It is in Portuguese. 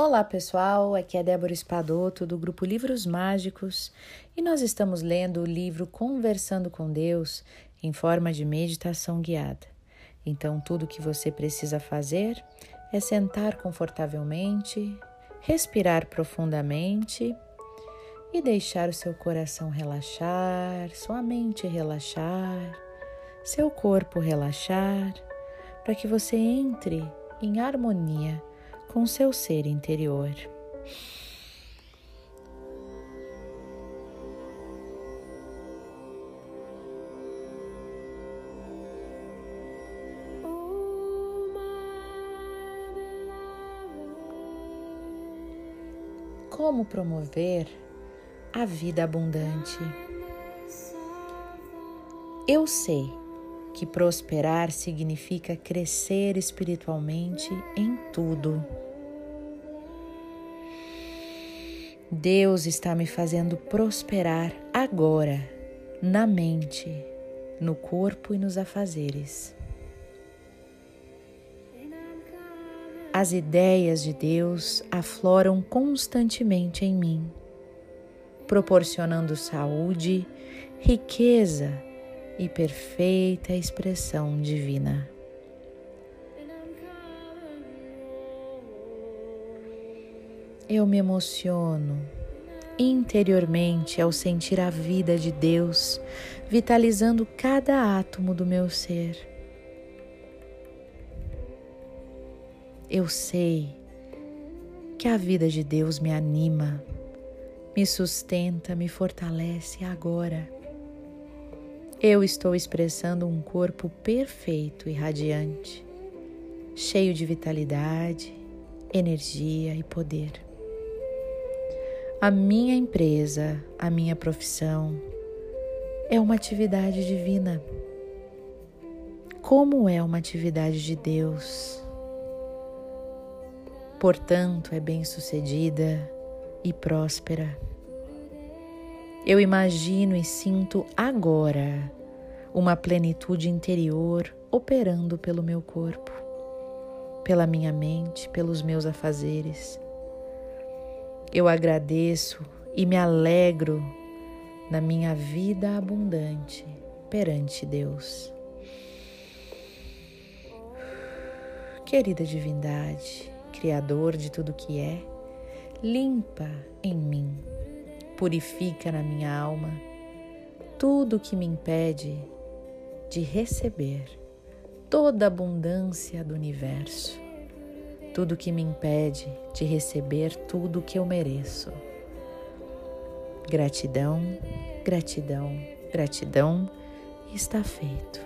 Olá pessoal, aqui é Débora Espadoto do grupo Livros Mágicos e nós estamos lendo o livro Conversando com Deus em forma de meditação guiada. Então, tudo que você precisa fazer é sentar confortavelmente, respirar profundamente e deixar o seu coração relaxar, sua mente relaxar, seu corpo relaxar, para que você entre em harmonia com seu ser interior. Como promover a vida abundante? Eu sei que prosperar significa crescer espiritualmente em tudo. Deus está me fazendo prosperar agora, na mente, no corpo e nos afazeres. As ideias de Deus afloram constantemente em mim, proporcionando saúde, riqueza e perfeita expressão divina. Eu me emociono interiormente ao sentir a vida de Deus vitalizando cada átomo do meu ser. Eu sei que a vida de Deus me anima, me sustenta, me fortalece agora eu estou expressando um corpo perfeito e radiante, cheio de vitalidade, energia e poder. A minha empresa, a minha profissão é uma atividade divina. Como é uma atividade de Deus. Portanto, é bem-sucedida e próspera. Eu imagino e sinto agora uma plenitude interior operando pelo meu corpo, pela minha mente, pelos meus afazeres. Eu agradeço e me alegro na minha vida abundante perante Deus. Querida divindade, Criador de tudo que é, limpa em mim purifica na minha alma tudo que me impede de receber toda a abundância do universo, tudo que me impede de receber tudo que eu mereço. Gratidão, gratidão, gratidão, está feito.